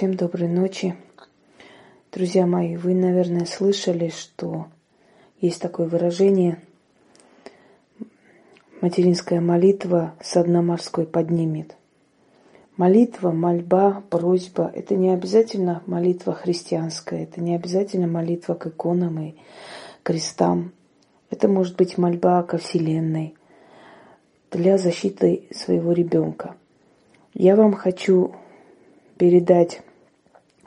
Всем доброй ночи. Друзья мои, вы, наверное, слышали, что есть такое выражение «материнская молитва с дна морской поднимет». Молитва, мольба, просьба – это не обязательно молитва христианская, это не обязательно молитва к иконам и крестам. Это может быть мольба ко Вселенной для защиты своего ребенка. Я вам хочу передать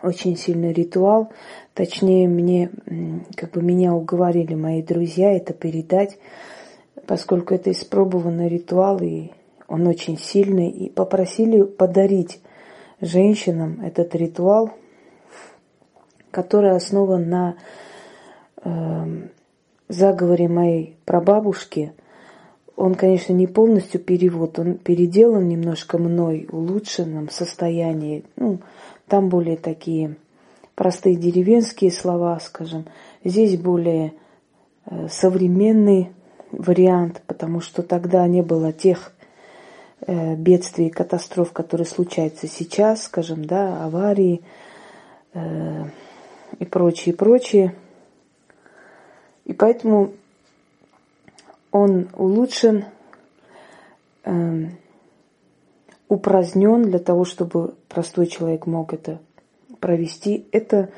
очень сильный ритуал. Точнее, мне, как бы меня уговорили мои друзья это передать, поскольку это испробованный ритуал, и он очень сильный, и попросили подарить женщинам этот ритуал, который основан на э, заговоре моей прабабушки. Он, конечно, не полностью перевод, он переделан немножко мной, улучшенном состоянии. Ну, там более такие простые деревенские слова, скажем. Здесь более э, современный вариант, потому что тогда не было тех э, бедствий и катастроф, которые случаются сейчас, скажем, да, аварии э, и прочее, прочее. И поэтому он улучшен, упразднен для того, чтобы простой человек мог это провести. Это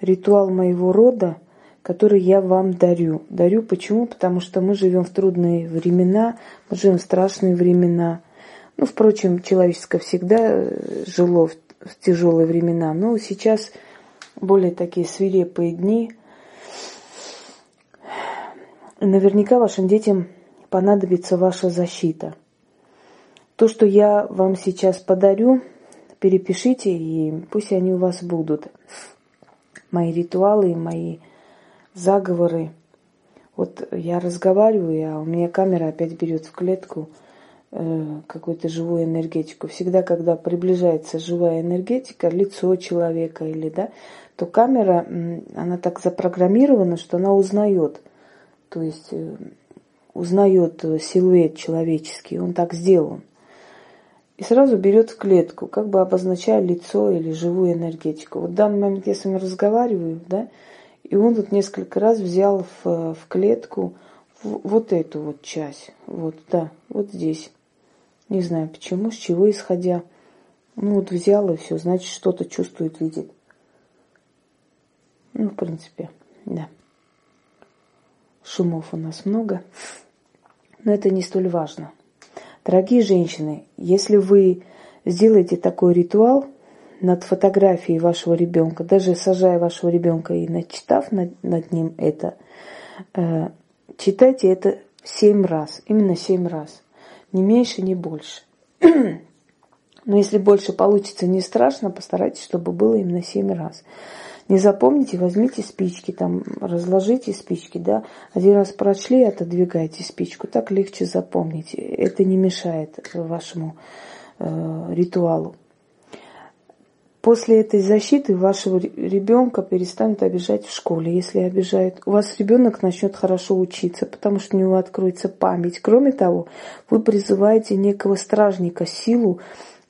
ритуал моего рода, который я вам дарю. Дарю почему? Потому что мы живем в трудные времена, мы живем в страшные времена. Ну, впрочем, человеческое всегда э, жило в, в тяжелые времена, но сейчас более такие свирепые дни. Наверняка вашим детям понадобится ваша защита – то, что я вам сейчас подарю, перепишите, и пусть они у вас будут. Мои ритуалы, мои заговоры. Вот я разговариваю, а у меня камера опять берет в клетку э, какую-то живую энергетику. Всегда, когда приближается живая энергетика, лицо человека или да, то камера, она так запрограммирована, что она узнает. То есть э, узнает силуэт человеческий, он так сделан и сразу берет в клетку, как бы обозначая лицо или живую энергетику. Вот в данный момент я с вами разговариваю, да, и он вот несколько раз взял в, в клетку вот эту вот часть, вот, да, вот здесь. Не знаю почему, с чего исходя. Ну вот взял и все, значит что-то чувствует, видит. Ну, в принципе, да. Шумов у нас много, но это не столь важно. Дорогие женщины, если вы сделаете такой ритуал над фотографией вашего ребенка, даже сажая вашего ребенка и начитав над, над ним это, э, читайте это семь раз, именно семь раз, не меньше, не больше. Но если больше получится, не страшно, постарайтесь, чтобы было именно семь раз. Не запомните, возьмите спички, там, разложите спички, да. Один раз прочли, отодвигайте спичку, так легче запомнить. Это не мешает вашему э, ритуалу. После этой защиты вашего ребенка перестанут обижать в школе. Если обижают, у вас ребенок начнет хорошо учиться, потому что у него откроется память. Кроме того, вы призываете некого стражника, силу,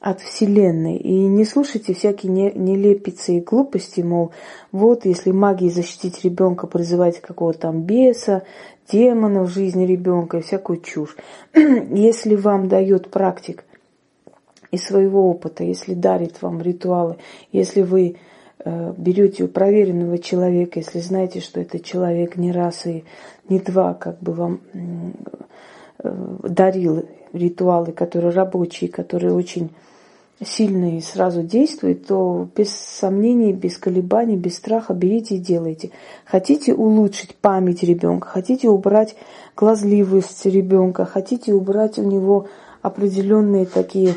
от Вселенной. И не слушайте всякие нелепицы и глупости, мол, вот если магией защитить ребенка, призывать какого-то там беса, демона в жизни ребенка и всякую чушь. если вам дает практик из своего опыта, если дарит вам ритуалы, если вы э, берете у проверенного человека, если знаете, что это человек не раз и не два, как бы вам э, дарил ритуалы, которые рабочие, которые очень сильно и сразу действует, то без сомнений, без колебаний, без страха берите и делайте. Хотите улучшить память ребенка, хотите убрать глазливость ребенка, хотите убрать у него определенные такие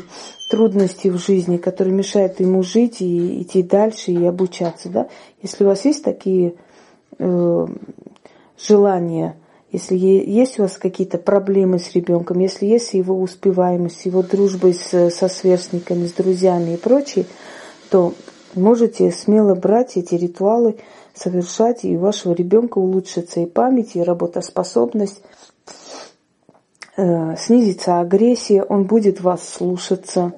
трудности в жизни, которые мешают ему жить и идти дальше и обучаться. Да? Если у вас есть такие э, желания, если есть у вас какие-то проблемы с ребенком, если есть его успеваемость, его дружбой с, со сверстниками, с друзьями и прочее, то можете смело брать эти ритуалы, совершать, и у вашего ребенка улучшится и память, и работоспособность, э, снизится агрессия, он будет вас слушаться,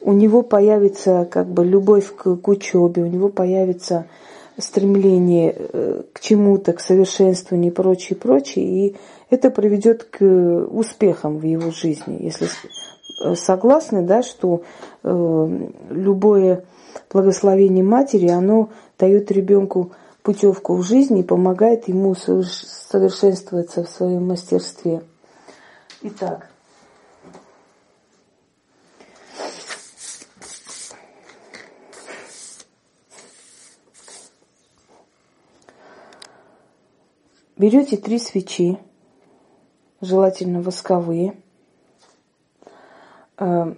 у него появится как бы любовь к, к учебе, у него появится стремление э, к чему-то, к совершенствованию и прочее, прочее, и это приведет к успехам в его жизни. Если э, согласны, да, что э, любое благословение матери, оно дает ребенку путевку в жизни и помогает ему совершенствоваться в своем мастерстве. Итак, берете три свечи, желательно восковые. Э,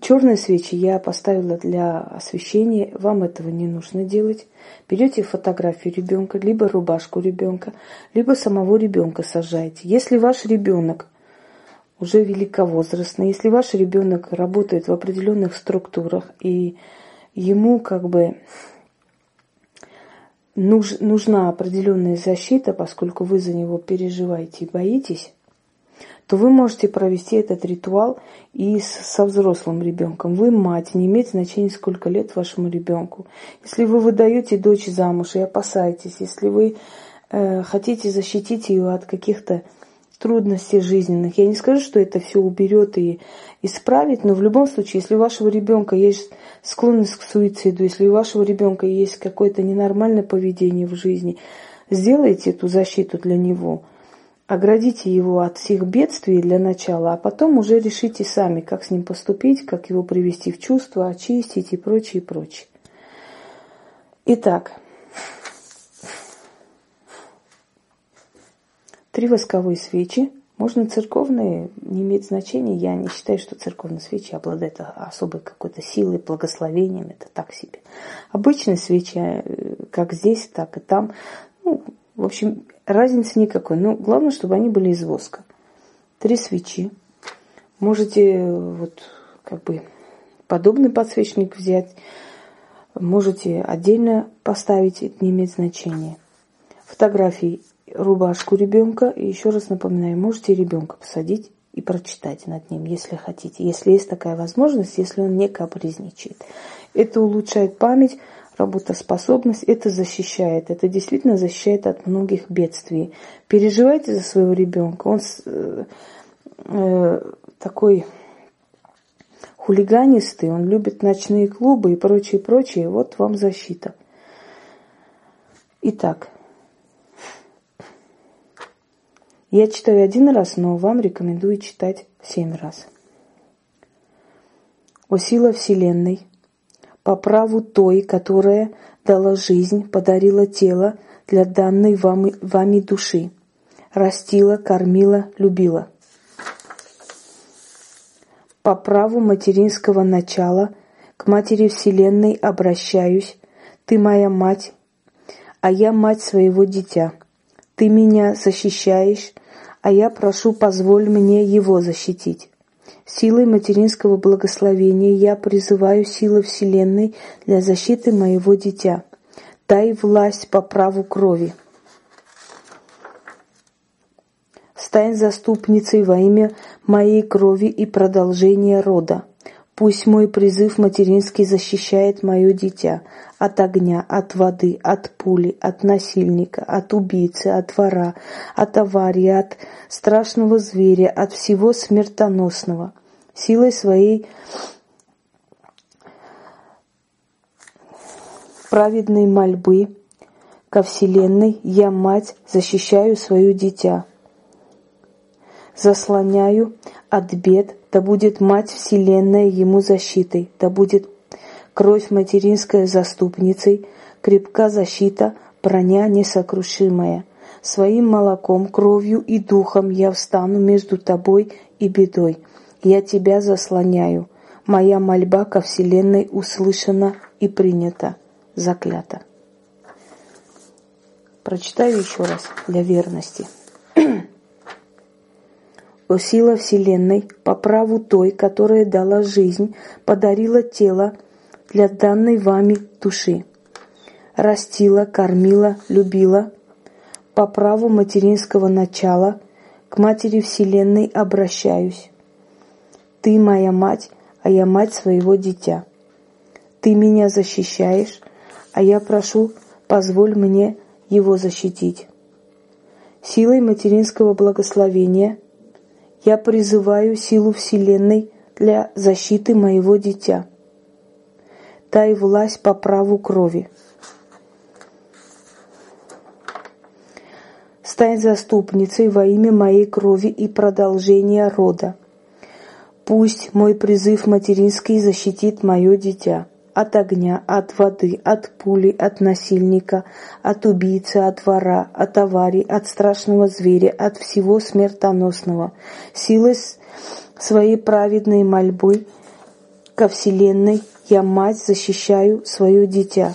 Черные свечи я поставила для освещения, вам этого не нужно делать. Берете фотографию ребенка, либо рубашку ребенка, либо самого ребенка сажаете. Если ваш ребенок уже великовозрастный, если ваш ребенок работает в определенных структурах и ему как бы нуж, нужна определенная защита, поскольку вы за него переживаете и боитесь, то вы можете провести этот ритуал и со взрослым ребенком. Вы мать, не имеет значения, сколько лет вашему ребенку. Если вы выдаете дочь замуж и опасаетесь, если вы э, хотите защитить ее от каких-то трудностей жизненных, я не скажу, что это все уберет и исправит, но в любом случае, если у вашего ребенка есть склонность к суициду, если у вашего ребенка есть какое-то ненормальное поведение в жизни, сделайте эту защиту для него – оградите его от всех бедствий для начала, а потом уже решите сами, как с ним поступить, как его привести в чувство, очистить и прочее, и прочее. Итак, три восковые свечи. Можно церковные, не имеет значения. Я не считаю, что церковные свечи обладают особой какой-то силой, благословением. Это так себе. Обычные свечи, э, как здесь, так и там. Ну, в общем, разницы никакой. Но главное, чтобы они были из воска. Три свечи. Можете вот как бы подобный подсвечник взять. Можете отдельно поставить, это не имеет значения. Фотографии рубашку ребенка. И еще раз напоминаю, можете ребенка посадить и прочитать над ним, если хотите. Если есть такая возможность, если он не капризничает. Это улучшает память, работоспособность, это защищает, это действительно защищает от многих бедствий. Переживайте за своего ребенка, он э, э, такой хулиганистый, он любит ночные клубы и прочее, прочее, вот вам защита. Итак, я читаю один раз, но вам рекомендую читать семь раз. О сила Вселенной, по праву той, которая дала жизнь, подарила тело для данной вами, вами души, растила, кормила, любила. По праву материнского начала к Матери Вселенной обращаюсь, ты моя мать, а я мать своего дитя. Ты меня защищаешь, а я прошу, позволь мне его защитить. Силой материнского благословения я призываю силы Вселенной для защиты моего дитя. Дай власть по праву крови. Стань заступницей во имя моей крови и продолжения рода. Пусть мой призыв материнский защищает мое дитя от огня, от воды, от пули, от насильника, от убийцы, от вора, от аварии, от страшного зверя, от всего смертоносного силой своей праведной мольбы ко Вселенной я, мать, защищаю свое дитя. Заслоняю от бед, да будет мать Вселенная ему защитой, да будет кровь материнская заступницей, крепка защита, броня несокрушимая. Своим молоком, кровью и духом я встану между тобой и бедой. Я тебя заслоняю. Моя мольба ко Вселенной услышана и принята, заклята. Прочитаю еще раз для верности. О сила Вселенной, по праву той, которая дала жизнь, подарила тело для данной вами души. Растила, кормила, любила, по праву материнского начала к Матери Вселенной обращаюсь. Ты моя мать, а я мать своего дитя. Ты меня защищаешь, а я прошу, позволь мне его защитить. Силой материнского благословения я призываю силу Вселенной для защиты моего дитя. Дай власть по праву крови. Стань заступницей во имя моей крови и продолжения рода. Пусть мой призыв материнский защитит мое дитя от огня, от воды, от пули, от насильника, от убийцы, от вора, от аварий, от страшного зверя, от всего смертоносного. Силой своей праведной мольбы ко Вселенной я, мать, защищаю свое дитя.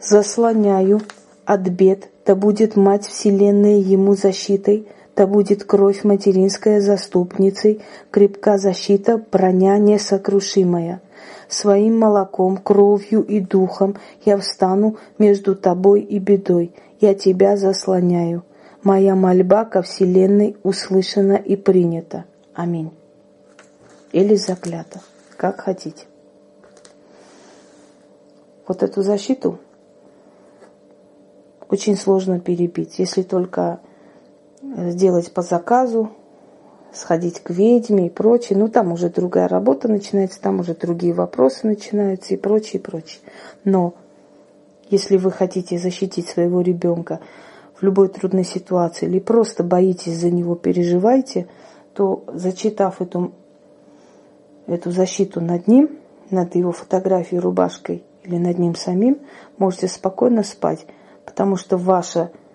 Заслоняю от бед, да будет мать Вселенная ему защитой, да будет кровь материнская заступницей, крепка защита, броня несокрушимая. Своим молоком, кровью и духом я встану между тобой и бедой. Я тебя заслоняю. Моя мольба ко Вселенной услышана и принята. Аминь. Или заклята, как хотите. Вот эту защиту очень сложно перебить, если только сделать по заказу, сходить к ведьме и прочее. Ну, там уже другая работа начинается, там уже другие вопросы начинаются и прочее, и прочее. Но если вы хотите защитить своего ребенка в любой трудной ситуации или просто боитесь за него, переживаете, то зачитав эту, эту защиту над ним, над его фотографией, рубашкой или над ним самим, можете спокойно спать, потому что ваше Э,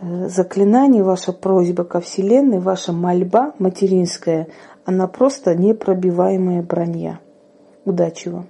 заклинание, ваша просьба ко Вселенной, ваша мольба материнская, она просто непробиваемая броня. Удачи вам!